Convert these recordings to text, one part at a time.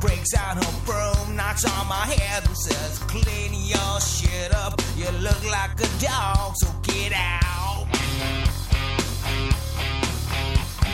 breaks out her broom, knocks on my head and says, Clean your shit up. You look like a dog, so get out.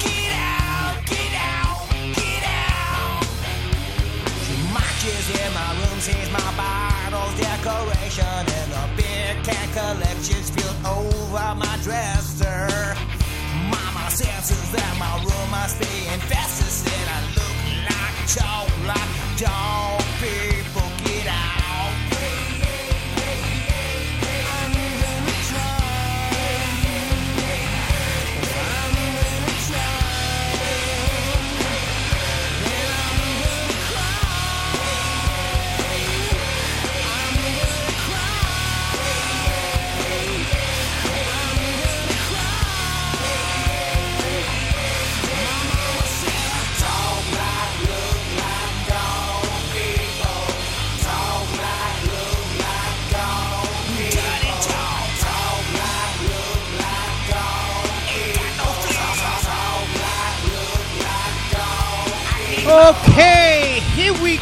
Get out, get out, get out. She marches in my room, sees my bottles, decoration, and the big cat collection's filled over my dresser. Mama senses that my room must be infested, dog, like dog. People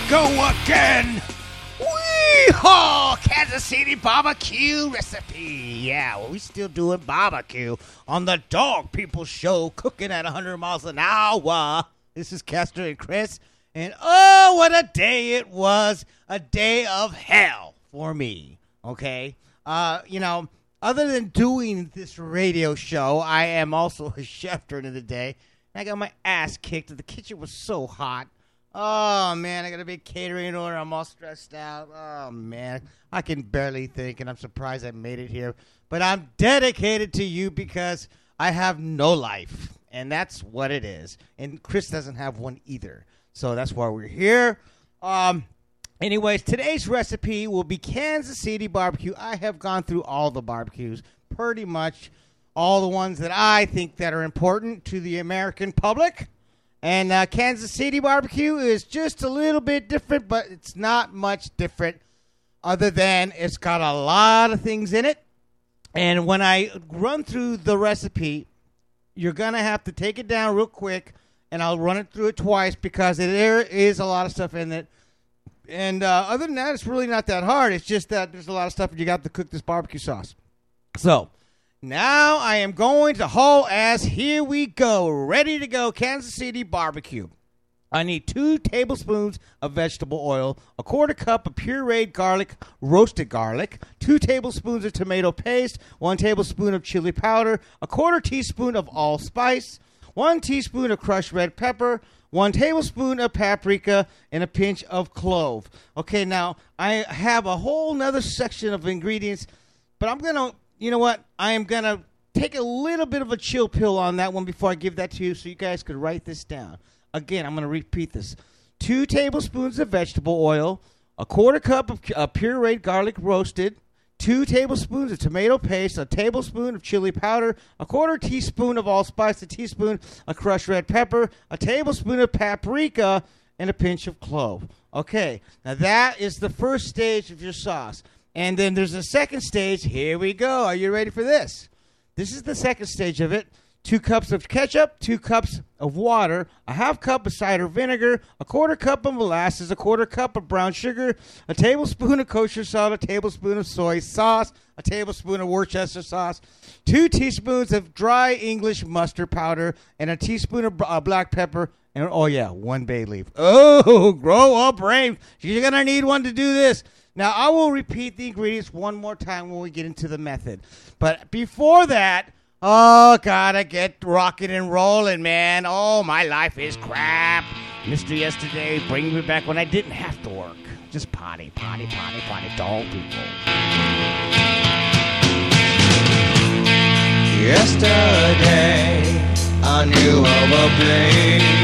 go again. Weehaw! Kansas City barbecue recipe. Yeah, well, we still doing barbecue on the Dog People Show, cooking at 100 miles an hour. This is Castor and Chris, and oh, what a day it was! A day of hell for me. Okay, uh, you know, other than doing this radio show, I am also a chef during the day. I got my ass kicked. The kitchen was so hot. Oh man, I got a big catering order. I'm all stressed out. Oh man, I can barely think, and I'm surprised I made it here. But I'm dedicated to you because I have no life, and that's what it is. And Chris doesn't have one either, so that's why we're here. Um, Anyways, today's recipe will be Kansas City barbecue. I have gone through all the barbecues, pretty much all the ones that I think that are important to the American public. And uh, Kansas City barbecue is just a little bit different, but it's not much different other than it's got a lot of things in it. And when I run through the recipe, you're going to have to take it down real quick, and I'll run it through it twice because there is a lot of stuff in it. And uh, other than that, it's really not that hard. It's just that there's a lot of stuff, and you got to cook this barbecue sauce. So now I am going to haul ass. Here we go. Ready to go. Kansas City barbecue. I need two tablespoons of vegetable oil, a quarter cup of pureed garlic, roasted garlic, two tablespoons of tomato paste, one tablespoon of chili powder, a quarter teaspoon of allspice, one teaspoon of crushed red pepper, one tablespoon of paprika, and a pinch of clove. Okay, now I have a whole nother section of ingredients, but I'm gonna, you know what? I am gonna take a little bit of a chill pill on that one before I give that to you, so you guys could write this down. Again, I'm gonna repeat this: two tablespoons of vegetable oil, a quarter cup of uh, pureed garlic roasted, two tablespoons of tomato paste, a tablespoon of chili powder, a quarter teaspoon of allspice, a teaspoon of crushed red pepper, a tablespoon of paprika, and a pinch of clove. Okay, now that is the first stage of your sauce. And then there's a second stage. Here we go. Are you ready for this? This is the second stage of it. Two cups of ketchup, two cups of water, a half cup of cider vinegar, a quarter cup of molasses, a quarter cup of brown sugar, a tablespoon of kosher salt, a tablespoon of soy sauce, a tablespoon of Worcester sauce, two teaspoons of dry English mustard powder, and a teaspoon of uh, black pepper, and oh yeah, one bay leaf. Oh, grow up, brave! You're gonna need one to do this. Now I will repeat the ingredients one more time when we get into the method, but before that. Oh, gotta get rocking and rolling, man. Oh, my life is crap. Mr. Yesterday, bring me back when I didn't have to work. Just potty, potty, potty, potty, dog people. Yesterday, I knew of a place,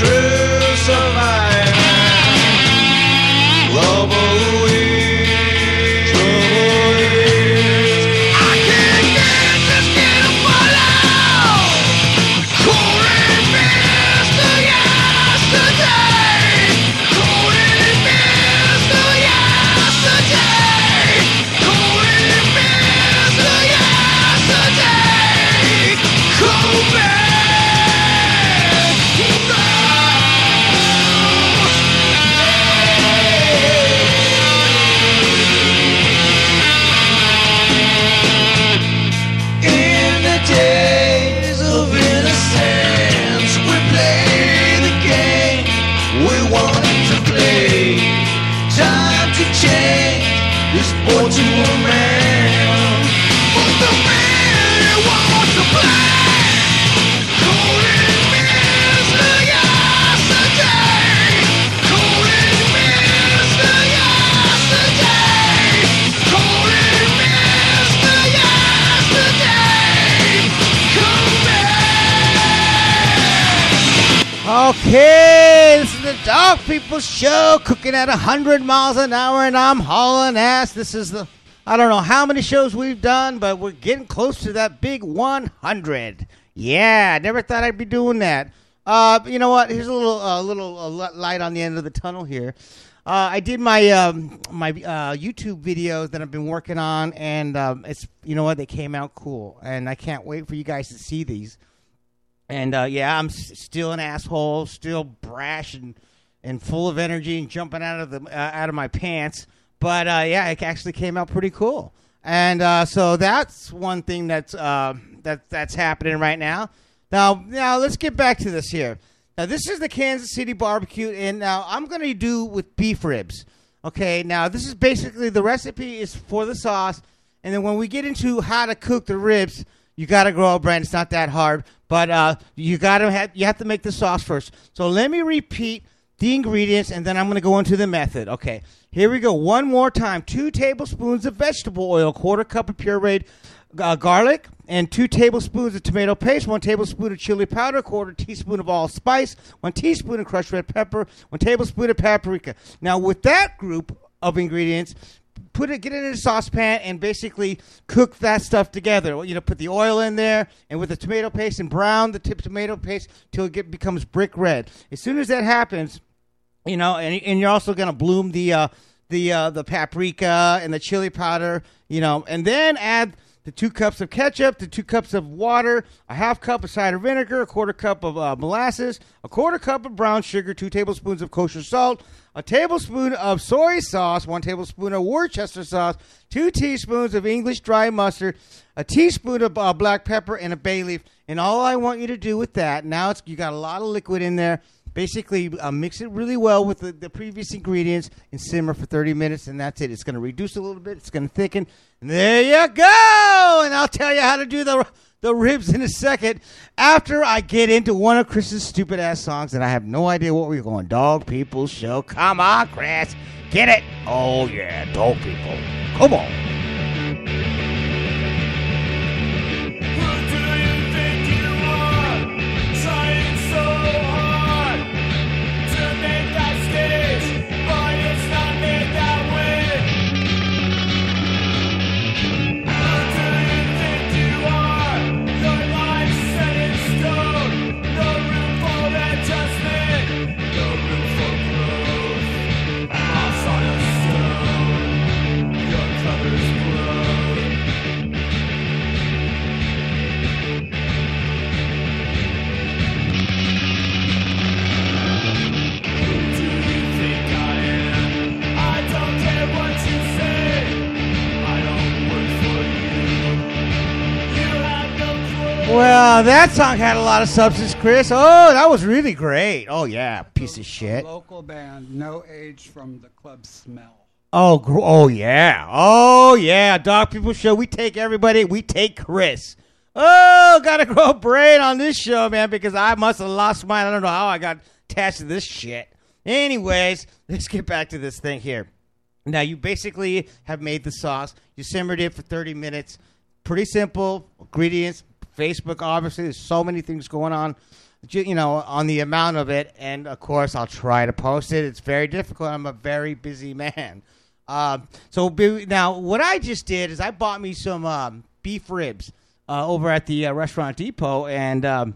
true this sport to a man. But the man wants to play, calling Mr. Yesterday, calling Mr. Yesterday, calling Mr. Yesterday, come back. Okay, the People Show, cooking at 100 miles an hour, and I'm hauling ass. This is the, I don't know how many shows we've done, but we're getting close to that big 100. Yeah, I never thought I'd be doing that. Uh, you know what? Here's a little, uh, little uh, light on the end of the tunnel here. Uh, I did my um, my uh, YouTube videos that I've been working on, and um, it's you know what they came out cool, and I can't wait for you guys to see these. And uh, yeah, I'm s- still an asshole, still brash and, and full of energy and jumping out of the uh, out of my pants. But uh, yeah, it actually came out pretty cool. And uh, so that's one thing that's uh, that that's happening right now. Now, now let's get back to this here. Now, this is the Kansas City barbecue, and now I'm going to do with beef ribs. Okay, now this is basically the recipe is for the sauce, and then when we get into how to cook the ribs, you got to grow a brand. It's not that hard, but uh, you got to have you have to make the sauce first. So let me repeat the ingredients, and then I'm going to go into the method. Okay, here we go. One more time: two tablespoons of vegetable oil, quarter cup of pureed uh, garlic, and two tablespoons of tomato paste, one tablespoon of chili powder, quarter teaspoon of allspice, one teaspoon of crushed red pepper, one tablespoon of paprika. Now, with that group of ingredients, put it, get it in a saucepan, and basically cook that stuff together. You know, put the oil in there, and with the tomato paste, and brown the tip tomato paste till it get, becomes brick red. As soon as that happens, you know, and, and you're also gonna bloom the uh, the uh, the paprika and the chili powder, you know, and then add the two cups of ketchup, the two cups of water, a half cup of cider vinegar, a quarter cup of uh, molasses, a quarter cup of brown sugar, two tablespoons of kosher salt, a tablespoon of soy sauce, one tablespoon of Worcester sauce, two teaspoons of English dry mustard, a teaspoon of uh, black pepper, and a bay leaf. And all I want you to do with that now, it's you got a lot of liquid in there. Basically, uh, mix it really well with the, the previous ingredients and simmer for 30 minutes, and that's it. It's going to reduce a little bit. It's going to thicken. And there you go. And I'll tell you how to do the the ribs in a second after I get into one of Chris's stupid ass songs, and I have no idea what we're going. Dog People Show. Come on, Chris. Get it? Oh, yeah. Dog People. Come on. That song had a lot of substance, Chris. Oh, that was really great. Oh, yeah. Piece of shit. Local band, no age from the club smell. Oh, gr- oh yeah, oh yeah. Dog People Show. We take everybody. We take Chris. Oh, gotta grow a brain on this show, man, because I must have lost mine. I don't know how I got attached to this shit. Anyways, let's get back to this thing here. Now, you basically have made the sauce. You simmered it for 30 minutes. Pretty simple ingredients, Facebook. Obviously, there's so many things going on. You know, on the amount of it, and of course, I'll try to post it. It's very difficult. I'm a very busy man. Um, so be- now, what I just did is I bought me some um, beef ribs uh, over at the uh, restaurant depot, and um,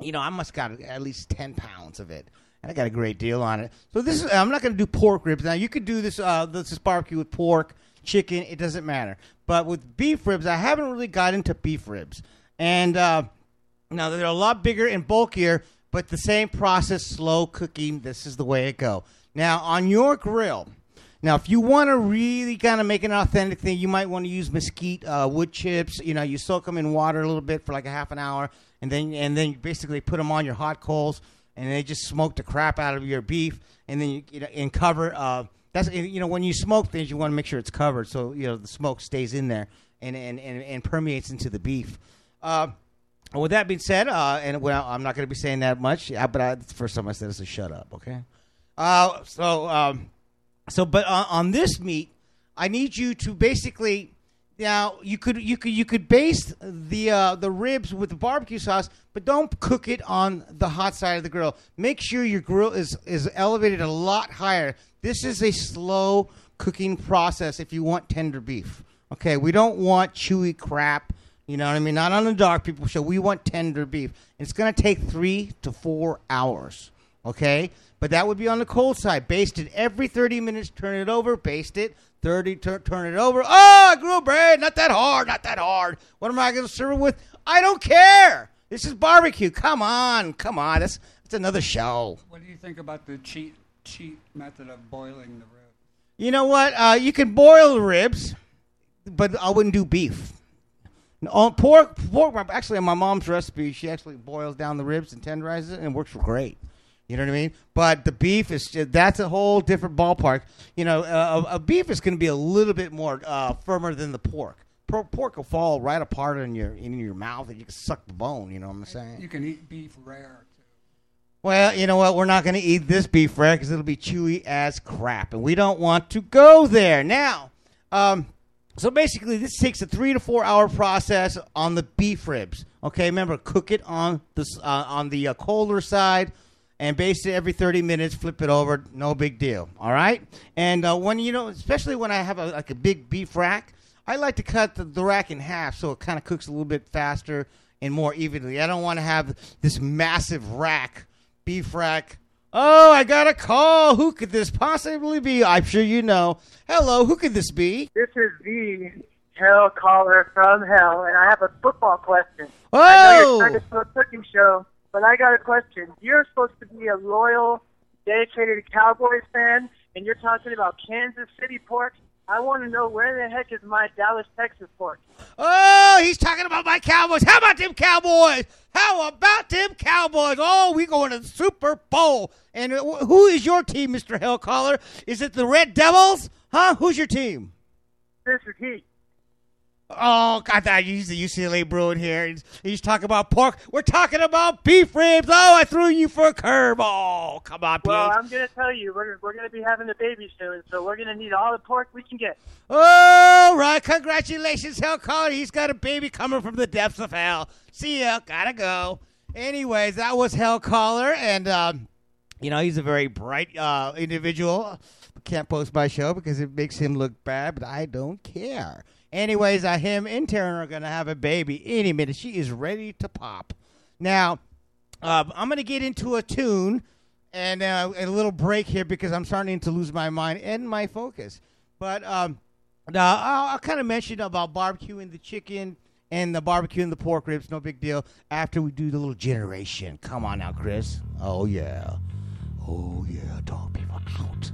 you know, I must got at least ten pounds of it, and I got a great deal on it. So this is I'm not going to do pork ribs now. You could do this uh, this is barbecue with pork, chicken. It doesn't matter. But with beef ribs, I haven't really got into beef ribs, and uh, now they're a lot bigger and bulkier, but the same process, slow cooking. This is the way it go. Now on your grill. Now, if you want to really kind of make an authentic thing, you might want to use mesquite uh, wood chips. You know, you soak them in water a little bit for like a half an hour, and then and then you basically put them on your hot coals, and they just smoke the crap out of your beef, and then you, you know and cover. Uh, that's you know when you smoke things, you want to make sure it's covered so you know the smoke stays in there and and and, and permeates into the beef. Uh, with that being said, uh, and well, I'm not going to be saying that much, but I, the first time I said this, so shut up, okay? Uh, so. Um, so, but on, on this meat, I need you to basically now you could you could you could baste the uh, the ribs with the barbecue sauce, but don't cook it on the hot side of the grill. Make sure your grill is is elevated a lot higher. This is a slow cooking process if you want tender beef. Okay, we don't want chewy crap. You know what I mean? Not on the Dark People Show. We want tender beef. It's going to take three to four hours. Okay, but that would be on the cold side. Baste it every 30 minutes. Turn it over. Baste it. 30. Tur- turn it over. Oh, I grew a bread. Not that hard. Not that hard. What am I going to serve it with? I don't care. This is barbecue. Come on. Come on. That's, that's another show. What do you think about the cheat cheat method of boiling the rib? You know what? Uh, you can boil ribs, but I wouldn't do beef. On pork, pork. Actually, on my mom's recipe, she actually boils down the ribs and tenderizes it, and it works great. You know what I mean? But the beef is that's a whole different ballpark. You know, uh, a, a beef is going to be a little bit more uh, firmer than the pork. Pork, pork will fall right apart in your in your mouth, and you can suck the bone. You know what I'm saying? You can eat beef rare too. Well, you know what? We're not going to eat this beef rare because it'll be chewy as crap, and we don't want to go there. Now, um, so basically, this takes a three to four hour process on the beef ribs. Okay, remember, cook it on the uh, on the uh, colder side, and it every thirty minutes. Flip it over, no big deal. All right, and uh, when you know, especially when I have a, like a big beef rack, I like to cut the, the rack in half so it kind of cooks a little bit faster and more evenly. I don't want to have this massive rack, beef rack. Oh, I got a call. Who could this possibly be? I'm sure you know. Hello, who could this be? This is the hell caller from hell, and I have a football question. I know you're Oh, trying to do a cooking show, but I got a question. You're supposed to be a loyal, dedicated Cowboys fan, and you're talking about Kansas City pork. I want to know where the heck is my Dallas, Texas pork? oh, he's talking about my Cowboys. How about them Cowboys? How about them Cowboys? Oh, we going to the Super Bowl. And who is your team, Mr. Hellcaller? Is it the Red Devils? Huh? Who's your team? This is Oh, I thought you the UCLA Bruin here. He's, he's talking about pork. We're talking about beef ribs. Oh, I threw you for a curve. Oh, come on, Well. I'm going to tell you, we're, we're going to be having a baby soon, so we're going to need all the pork we can get. All right, congratulations, Hell Caller. He's got a baby coming from the depths of hell. See ya. Gotta go. Anyways, that was Hell Caller, and um, you know he's a very bright uh, individual. Can't post my show because it makes him look bad, but I don't care. Anyways, uh, him and Taryn are gonna have a baby any minute. She is ready to pop. Now, uh, I'm gonna get into a tune and uh, a little break here because I'm starting to lose my mind and my focus. But um, I'll, I'll kind of mention about barbecuing the chicken and the barbecue and the pork ribs. No big deal. After we do the little generation. Come on now, Chris. Oh yeah. Oh yeah. Dog people out.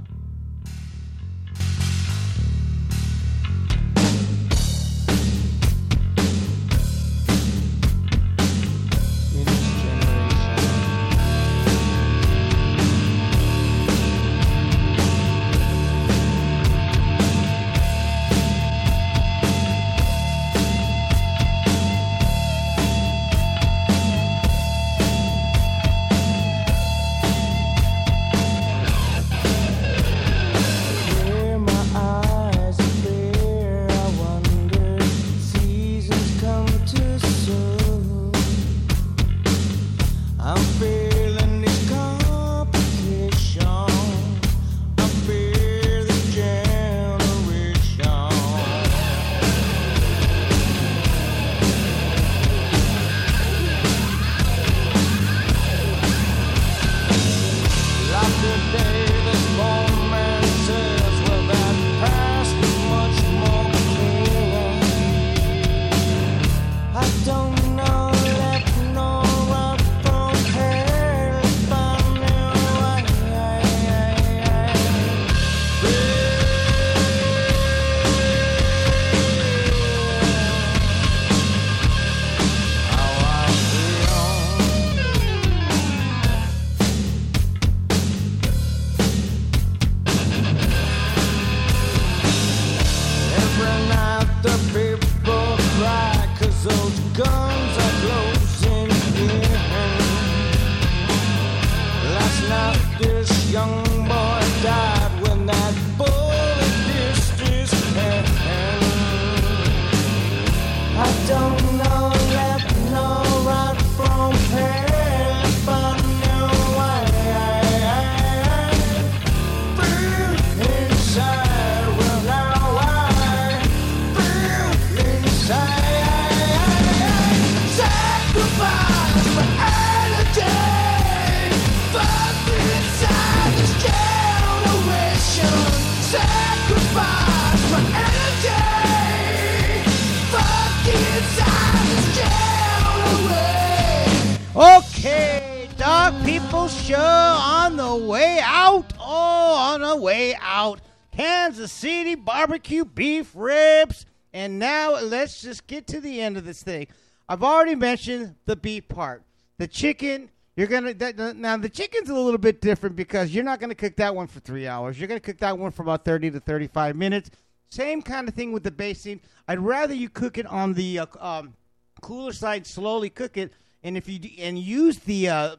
Show on the way out. Oh, on the way out. Kansas City barbecue beef ribs. And now let's just get to the end of this thing. I've already mentioned the beef part. The chicken, you're gonna now the chicken's a little bit different because you're not gonna cook that one for three hours. You're gonna cook that one for about thirty to thirty-five minutes. Same kind of thing with the basting. I'd rather you cook it on the uh, um, cooler side, slowly cook it, and if you and use the uh,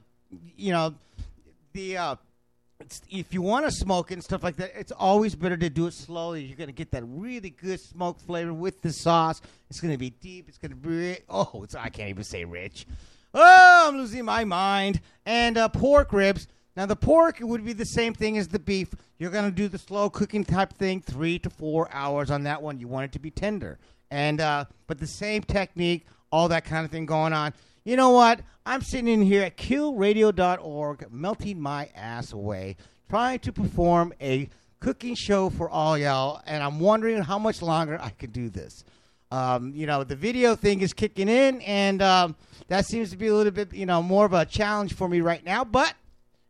you know the uh, if you want to smoke and stuff like that, it's always better to do it slowly. You're gonna get that really good smoke flavor with the sauce. It's gonna be deep. It's gonna be oh, it's I can't even say rich. Oh, I'm losing my mind. And uh, pork ribs. Now the pork would be the same thing as the beef. You're gonna do the slow cooking type thing, three to four hours on that one. You want it to be tender, and uh, but the same technique, all that kind of thing going on. You know what? I'm sitting in here at killradio.org, melting my ass away, trying to perform a cooking show for all y'all, and I'm wondering how much longer I could do this. Um, you know, the video thing is kicking in, and um, that seems to be a little bit, you know, more of a challenge for me right now. But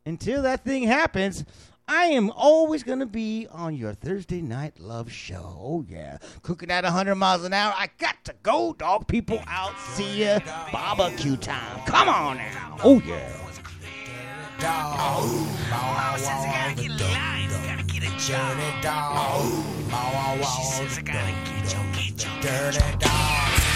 until that thing happens, I am always going to be on your Thursday night love show. Oh, yeah. Cooking at 100 miles an hour. I got to go, dog. People out. See ya. Barbecue time. Come on now. Oh, yeah. Dirty dog.